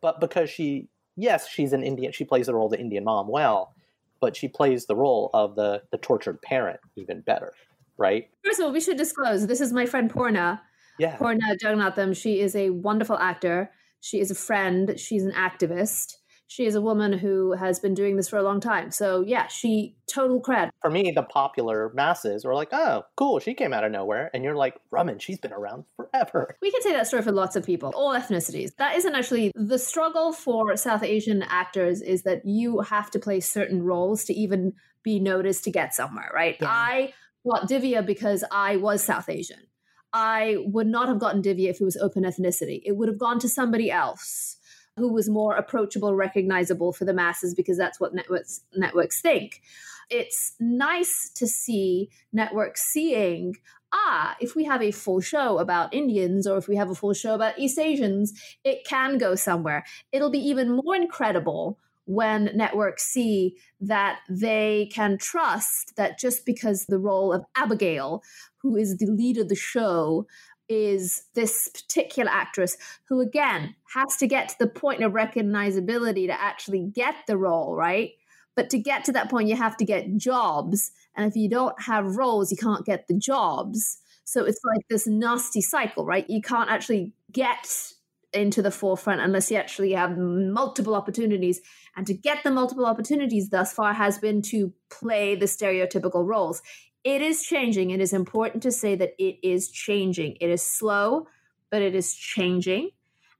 But because she, yes, she's an Indian, she plays the role of the Indian mom well, but she plays the role of the the tortured parent even better, right? First of all, we should disclose this is my friend Poorna. Yeah, Poorna Jagannathan. She is a wonderful actor. She is a friend. She's an activist. She is a woman who has been doing this for a long time. So yeah, she total cred. for me, the popular masses were like, "Oh, cool, she came out of nowhere," and you're like, "Raman, she's been around forever." We can say that story for lots of people, all ethnicities. That isn't actually the struggle for South Asian actors is that you have to play certain roles to even be noticed to get somewhere, right? Yeah. I got Divya because I was South Asian. I would not have gotten Divya if it was open ethnicity. It would have gone to somebody else who was more approachable, recognizable for the masses because that's what networks networks think. It's nice to see networks seeing ah, if we have a full show about Indians or if we have a full show about East Asians, it can go somewhere. It'll be even more incredible when networks see that they can trust that just because the role of Abigail, who is the lead of the show, is this particular actress who, again, has to get to the point of recognizability to actually get the role, right? But to get to that point, you have to get jobs. And if you don't have roles, you can't get the jobs. So it's like this nasty cycle, right? You can't actually get into the forefront unless you actually have multiple opportunities. And to get the multiple opportunities thus far has been to play the stereotypical roles. It is changing. It is important to say that it is changing. It is slow, but it is changing.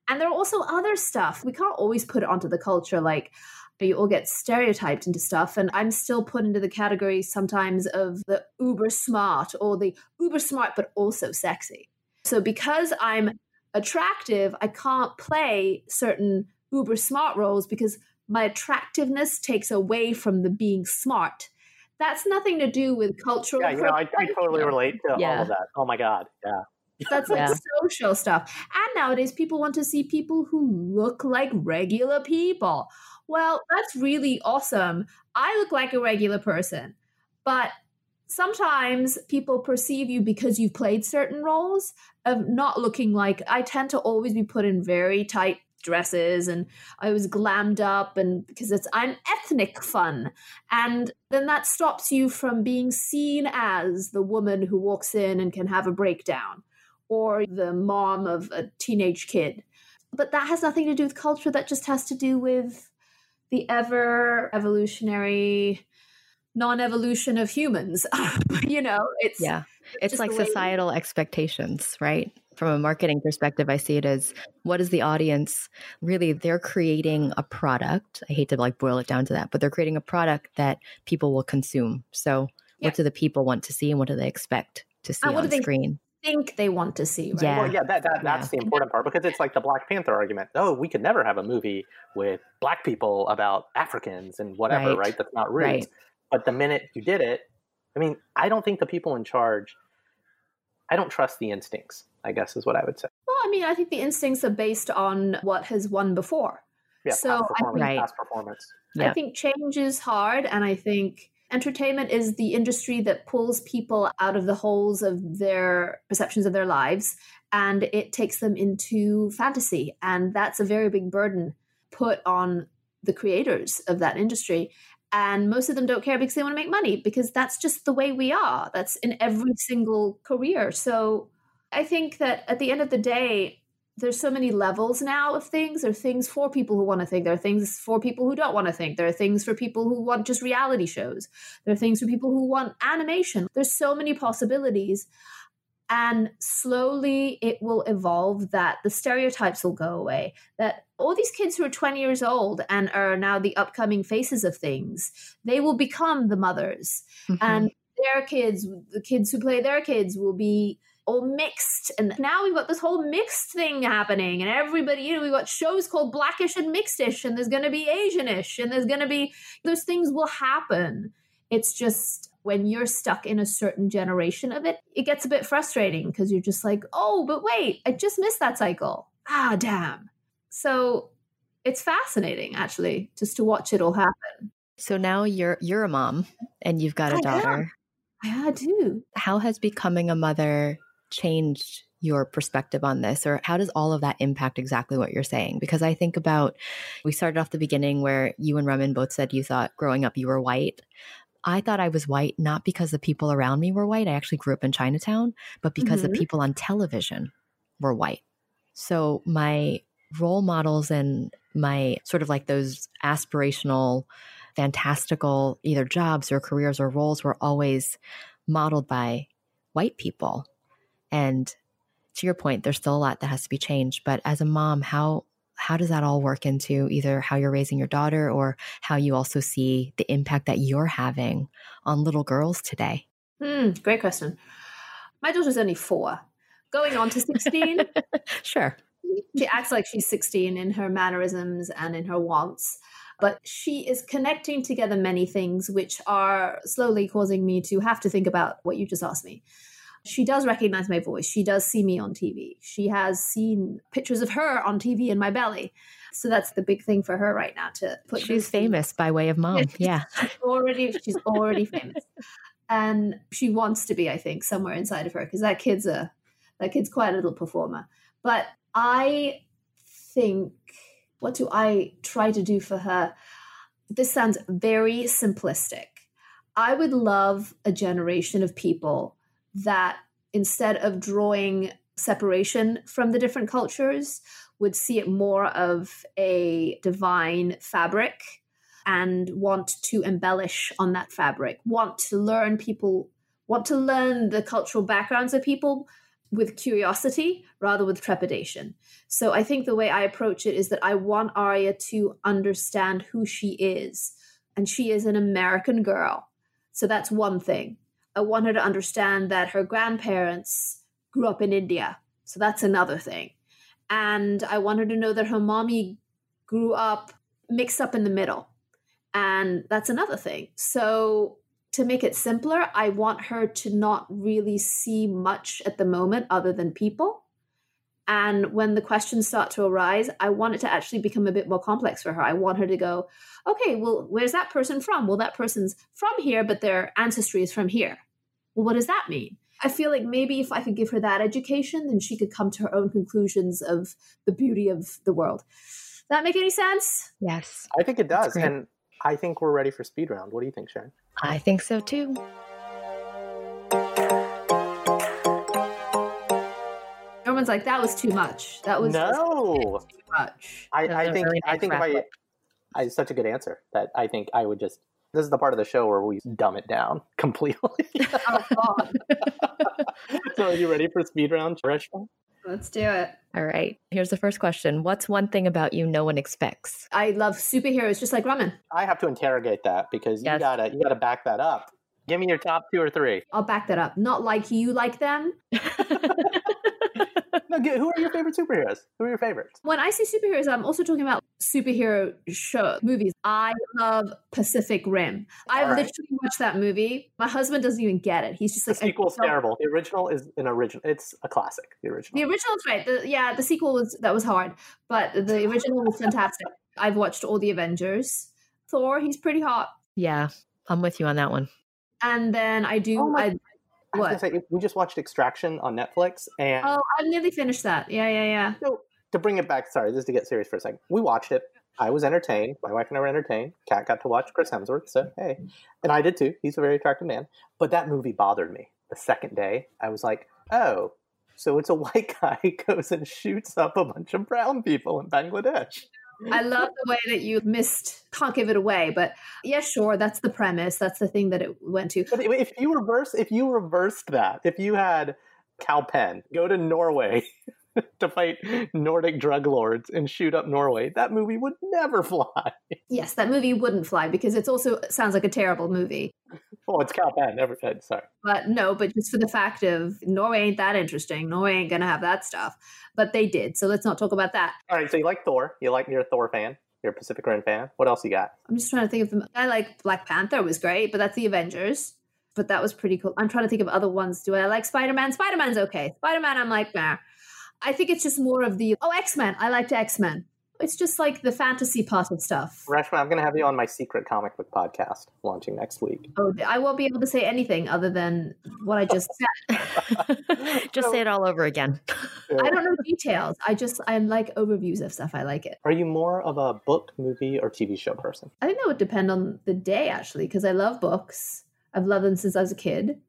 And there are also other stuff. We can't always put it onto the culture like you all get stereotyped into stuff. And I'm still put into the category sometimes of the uber smart or the uber smart, but also sexy. So because I'm attractive, I can't play certain uber smart roles because my attractiveness takes away from the being smart. That's nothing to do with cultural. Yeah, you know, I, I totally relate to all of that. Oh my god, yeah. That's like Yeah. social stuff. And nowadays, people want to see people who look like regular people. Well, that's really awesome. I look like a regular person, but sometimes people perceive you because you've played certain roles of not looking like I tend to always be put in very tight dresses and I was glammed up and because it's I'm ethnic fun and then that stops you from being seen as the woman who walks in and can have a breakdown or the mom of a teenage kid. But that has nothing to do with culture. That just has to do with the ever evolutionary non evolution of humans. you know, it's Yeah. It's like societal expectations, right? From a marketing perspective, I see it as what is the audience really? They're creating a product. I hate to like boil it down to that, but they're creating a product that people will consume. So, Yeah. what do the people want to see and what do they expect to uh, see And what on do they screen? think they want to see. Right? Yeah. Well, yeah, that, that that's the important part because it's like the Black Panther argument. Oh, we could never have a movie with black people about Africans and whatever, Right. right? That's not roots. Right. But the minute you did it, I mean, I don't think the people in charge. I don't trust the instincts. I guess is what I would say. Well, I mean, I think the instincts are based on what has won before. Yeah, So, past I performance, think- past performance. Yeah. I think change is hard, and I think entertainment is the industry that pulls people out of the holes of their perceptions of their lives and it takes them into fantasy. And that's a very big burden put on the creators of that industry. And most of them don't care because they want to make money, because that's just the way we are. That's in every single career. So I think that at the end of the day, there's so many levels now of things. There are things for people who want to think. There are things for people who don't want to think. There are things for people who want just reality shows. There are things for people who want animation. There's so many possibilities. And slowly it will evolve that the stereotypes will go away. That all these kids who are 20 years old and are now the upcoming faces of things, they will become the mothers. Mhm. And their kids, the kids who play their kids, will be all mixed. And now we've got this whole mixed thing happening. And everybody, you know, we've got shows called Blackish and Mixedish, and there's going to be Asianish, and there's going to be, those things will happen. It's just when you're stuck in a certain generation of it, it gets a bit frustrating because you're just like, oh, but wait, I just missed that cycle. Ah, damn. So it's fascinating, actually, just to watch it all happen. so now you're you're a mom and you've got a I am. daughter. I do. How has becoming a mother changed your perspective on this or how does all of that impact exactly what you're saying? Because i think about we started off the beginning where you and Raman both said you thought growing up you were white. I thought i was white not because the people around me were white i actually grew up in chinatown but because Mhm. the people on television were white. So my role models and my sort of like those aspirational fantastical either jobs or careers or roles were always modeled by white people and to your point there's still a lot that has to be changed but as a mom how how does that all work into either how you're raising your daughter or how you also see the impact that you're having on little girls today Hmm, great question. My daughter's only four, going on to 16. sure she acts like she's 16 in her mannerisms and in her wants, but she is connecting together many things which are slowly causing me to have to think about what you just asked me. She does recognize my voice. She does see me on TV. She has seen pictures of her on TV in my belly. So that's the big thing for her right now to put she's famous by way of mom. Yeah. She's already she's already famous. And she wants to be i think somewhere inside of her because that kid's a that kid's quite a little performer. But i think what do i try to do for her? This sounds very simplistic. I would love a generation of people that instead of drawing separation from the different cultures would see it more of a divine fabric and want to embellish on that fabric, want to learn people, want to learn the cultural backgrounds of people with curiosity rather with trepidation. So I think the way I approach it is that I want Arya to understand who she is. And she is an American girl. So that's one thing. I want her to understand that her grandparents grew up in India. So that's another thing. And I want her to know that her mommy grew up mixed up in the middle. And that's another thing. So, to make it simpler, I want her to not really see much at the moment other than people. And when the questions start to arise, I want it to actually become a bit more complex for her. I want her to go, okay, well, where's that person from? Well, that person's from here, but their ancestry is from here. Well, what does that mean? I feel like maybe if I could give her that education, then she could come to her own conclusions of the beauty of the world. Does That make any sense? yes I think it does. And I think we're ready for speed round. What do you think, Sharon? i think so too Everyone's like, that was too much. That was just no. too much. I, That was I a think really I think if I. I such a good answer that I think I would just this is the part of the show where we dumb it down completely. Oh, God. so are you ready for speed round, Reshma? Let's do it. all right here's the first question what's one thing about you no one expects I love superheroes just like Raman. I have to interrogate that because you gotta you gotta back that up. Give me your top two or three. I'll back that up. Not like you like them. No, g- who are your favorite superheroes? Who are your favorites? When I say superheroes, I'm also talking about superhero show movies. I love Pacific Rim. I All right. literally watched that movie. My husband doesn't even get it. He's just like I sequel's don't- terrible. The original is an original. It's a classic. The original. The original is right. The, yeah, the sequel was that was hard, but the original was fantastic. I've watched all the Avengers. Thor, he's pretty hot. Yeah, I'm with you on that one. And then I do. Oh my- I, I was what? say, we just watched Extraction on Netflix, and Oh, I've nearly finished that. Yeah, yeah, yeah. So, to bring it back, sorry, just to get serious for a second. We watched it. I was entertained. My wife and I were entertained. Kat got to watch Chris Hemsworth, so hey. And I did too. He's a very attractive man. But that movie bothered me. The second day, I was like, oh, so it's a white guy goes and shoots up a bunch of brown people in Bangladesh. I love the way that you missed. Can't give it away, but yeah, sure. That's the premise. That's the thing that it went to. But if you reverse, if you reversed that, if you had Kal Penn go to Norway to fight Nordic drug lords and shoot up Norway, that movie would never fly. Yes, that movie wouldn't fly because it's also sounds like a terrible movie. Oh, it's Kal Penn. Never said. Sorry. But no, but just for the fact of Norway ain't that interesting. Norway ain't gonna have that stuff. But they did. So let's not talk about that. All right. So you like Thor? You like you're a Thor fan? You're a Pacific Rim fan. What else you got? I'm just trying to think of them. I like Black Panther was great, but that's the Avengers. But that was pretty cool. I'm trying to think of other ones. Do I like Spider Man? Spider Man's okay. Spider Man, I'm like, nah. I think it's just more of the oh X Men. I liked X Men. It's just like the fantasy part of stuff. Reshma, I'm going to have you on my secret comic book podcast launching next week. Oh, I won't be able to say anything other than what I just said. Just say it all over again. I don't know details. I just I like overviews of stuff. I like it. Are you more of a book, movie, or TV show person? I think that would depend on the day actually, because I love books. I've loved them since I was a kid.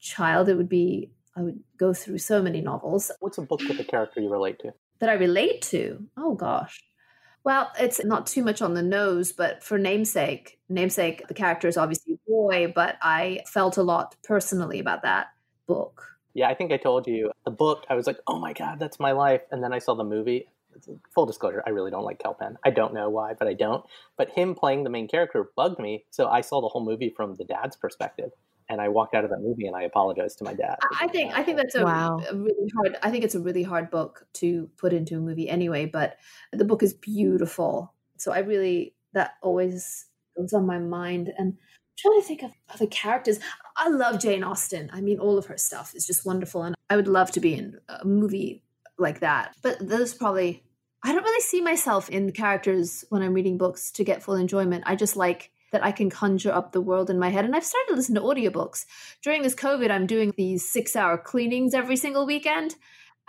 Child, it would be I would go through so many novels What's a book with a character you relate to? that I relate to. Oh gosh. Well, it's not too much on the nose, but for namesake, namesake, the character is obviously a boy, but I felt a lot personally about that book. Yeah, I think I told you the book. I was like, oh my god, that's my life. And then I saw the movie. Full disclosure, I really don't like Kal Penn. I don't know why, but I don't. But him playing the main character bugged me. So I saw the whole movie from the dad's perspective. And I walked out of that movie and I apologized to my dad. I I think I think that's a, Wow. a really hard. I think it's a really hard book to put into a movie anyway. But the book is beautiful, so I really that always goes on my mind. And I'm trying to think of other characters. I love Jane Austen. I mean, all of her stuff is just wonderful, and I would love to be in a movie like that. But there's probably I don't really see myself in characters when I'm reading books to get full enjoyment. I just like that I can conjure up the world in my head. And I've started to listen to audiobooks. During this COVID, I'm doing these six hour cleanings every single weekend.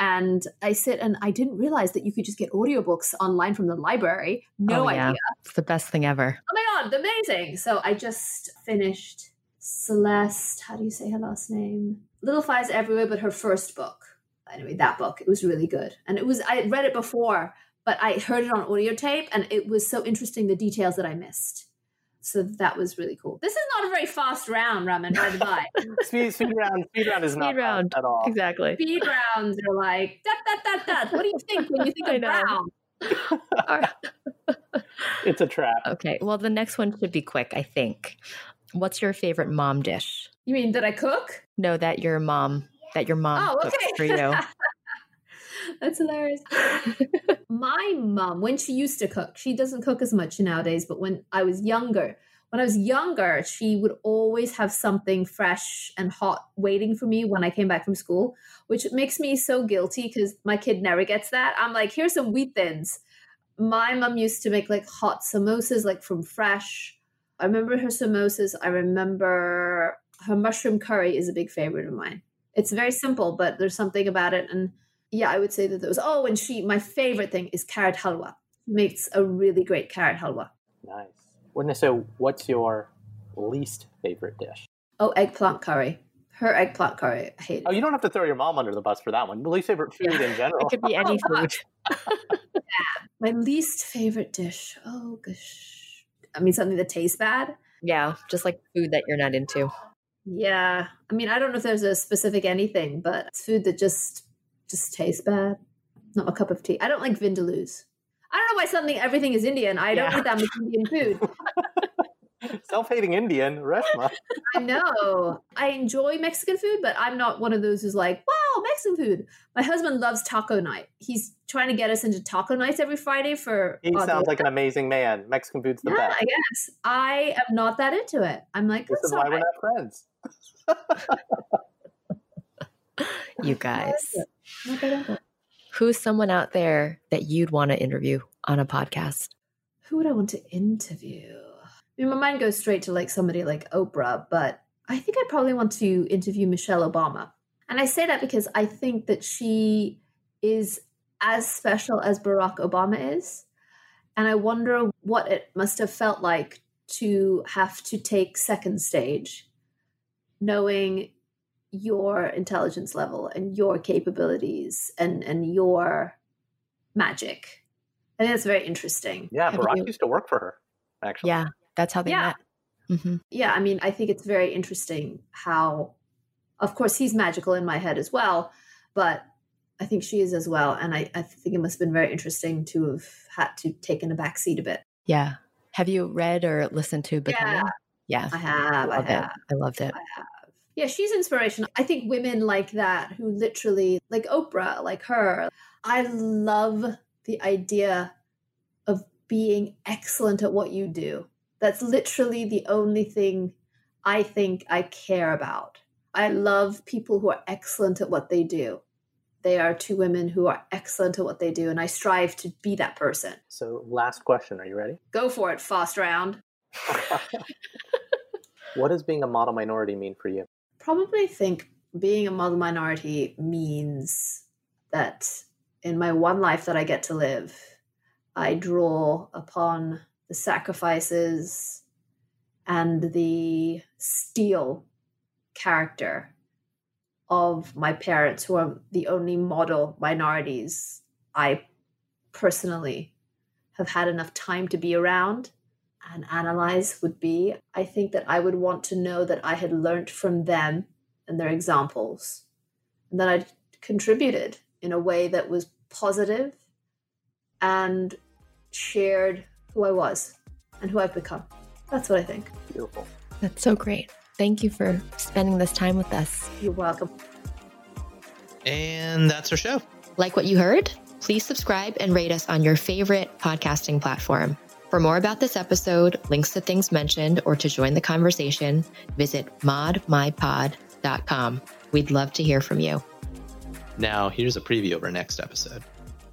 And I sit and I didn't realize that you could just get audiobooks online from the library. No Oh, yeah. idea. It's the best thing ever. Oh my God, amazing. So I just finished Celeste. How do you say her last name? Little Fires Everywhere, but her first book. Anyway, that book, it was really good. And it was, I read it before, but I heard it on audio tape and it was so interesting the details that I missed. So that was really cool. This is not a very fast round, Raman, by the by. speed, speed round. Speed round is not round. fast at all. Exactly. Speed rounds are like, that, that, that, that. What do you think when you think I of know. brown? It's a trap. Okay. Well, the next one should be quick, I think. What's your favorite mom dish? You mean, did I cook? No, that your mom that your mom Oh, cooks for you. That's hilarious. My mom, when she used to cook, she doesn't cook as much nowadays, but when I was younger, when I was younger, she would always have something fresh and hot waiting for me when I came back from school, which makes me so guilty because my kid never gets that. I'm like, here's some wheat thins. My mom used to make like hot samosas, like from fresh. I remember her samosas. I remember her mushroom curry is a big favorite of mine. It's very simple, but there's something about it. And yeah, I would say that those. Oh, and she, my favorite thing is carrot halwa. Makes a really great carrot halwa. Nice. Wouldn't it- So, what's your least favorite dish? Oh, eggplant curry. Her eggplant curry, I hate oh, it. Oh, you don't have to throw your mom under the bus for that one. Least favorite food in general. It could be any food. My least favorite dish. Oh gosh. I mean, something that tastes bad. Yeah, just like food that you're not into. Yeah. I mean, I don't know if there's a specific anything, but it's food that just just tastes bad. Not my cup of tea. I don't like vindaloos. I don't know why suddenly everything is Indian. I don't Yeah. eat that much Indian food. Self-hating Indian, Reshma. I know. I enjoy Mexican food, but I'm not one of those who's like, wow, Mexican food. My husband loves taco night. He's trying to get us into taco nights every Friday for. He sounds like an amazing man. Mexican food's the yeah, best. I guess. I am not that into it. I'm like, This is why all we're not friends. You guys. Who's someone out there that you'd want to interview on a podcast? Who would I want to interview? I mean, my mind goes straight to like somebody like Oprah, but I think I'd probably want to interview Michelle Obama. And I say that because I think that she is as special as Barack Obama is. And I wonder what it must have felt like to have to take second stage, knowing your intelligence level and your capabilities and, and your magic. I think that's very interesting. Yeah, Have Barack you- used to work for her, actually. Yeah, that's how they Yeah. met. hmm yeah, I mean, I think it's very interesting how, of course, he's magical in my head as well, but I think she is as well. And I, I think it must have been very interesting to have had to take in a back seat a bit. Yeah. Have you read or listened to Becoming? Yeah. Yeah. I have, I love have. it. I loved it. Yeah, she's inspiration. I think women like that who literally, like Oprah, like her, I love the idea of being excellent at what you do. That's literally the only thing I think I care about. I love people who are excellent at what they do. They are two women who are excellent at what they do, and I strive to be that person. So, last question. Are you ready? Go for it, fast round. what does being a model minority mean for you? Probably think being a model minority means that in my one life that I get to live, I draw upon the sacrifices and the steel character of my parents, who are the only model minorities I personally have had enough time to be around and analyze would be I think that I would want to know that I had learned from them and their examples, and that I'd contributed in a way that was positive and shared who I was and who I've become. That's what I think. Beautiful. That's so great. Thank you for spending this time with us. You're welcome. And that's our show. Like what you heard? Please subscribe and rate us on your favorite podcasting platform. For more about this episode, links to things mentioned, or to join the conversation, visit modmypod.com. We'd love to hear from you. Now, here's a preview of our next episode.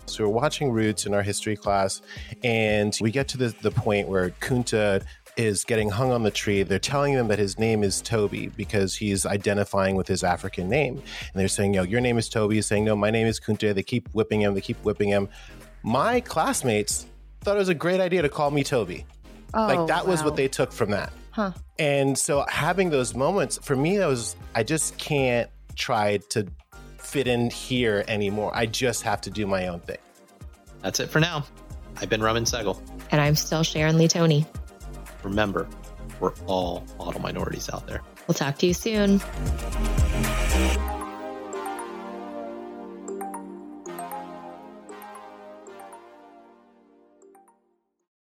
So we're watching Roots in our history class, and we get to the, the point where Kunta is getting hung on the tree. They're telling him that his name is Toby because he's identifying with his African name. And they're saying, Yo, your name is Toby. He's saying, No, my name is Kunta. They keep whipping him. They keep whipping him. My classmates thought it was a great idea to call me Toby. like oh, that was what they took from that. Huh. And so having those moments for me, that was I just can't try to fit in here anymore. I just have to do my own thing. That's it for now. I've been Raman Segel. And I'm still Sharon Lee Tony. Remember, we're all model minorities out there. We'll talk to you soon.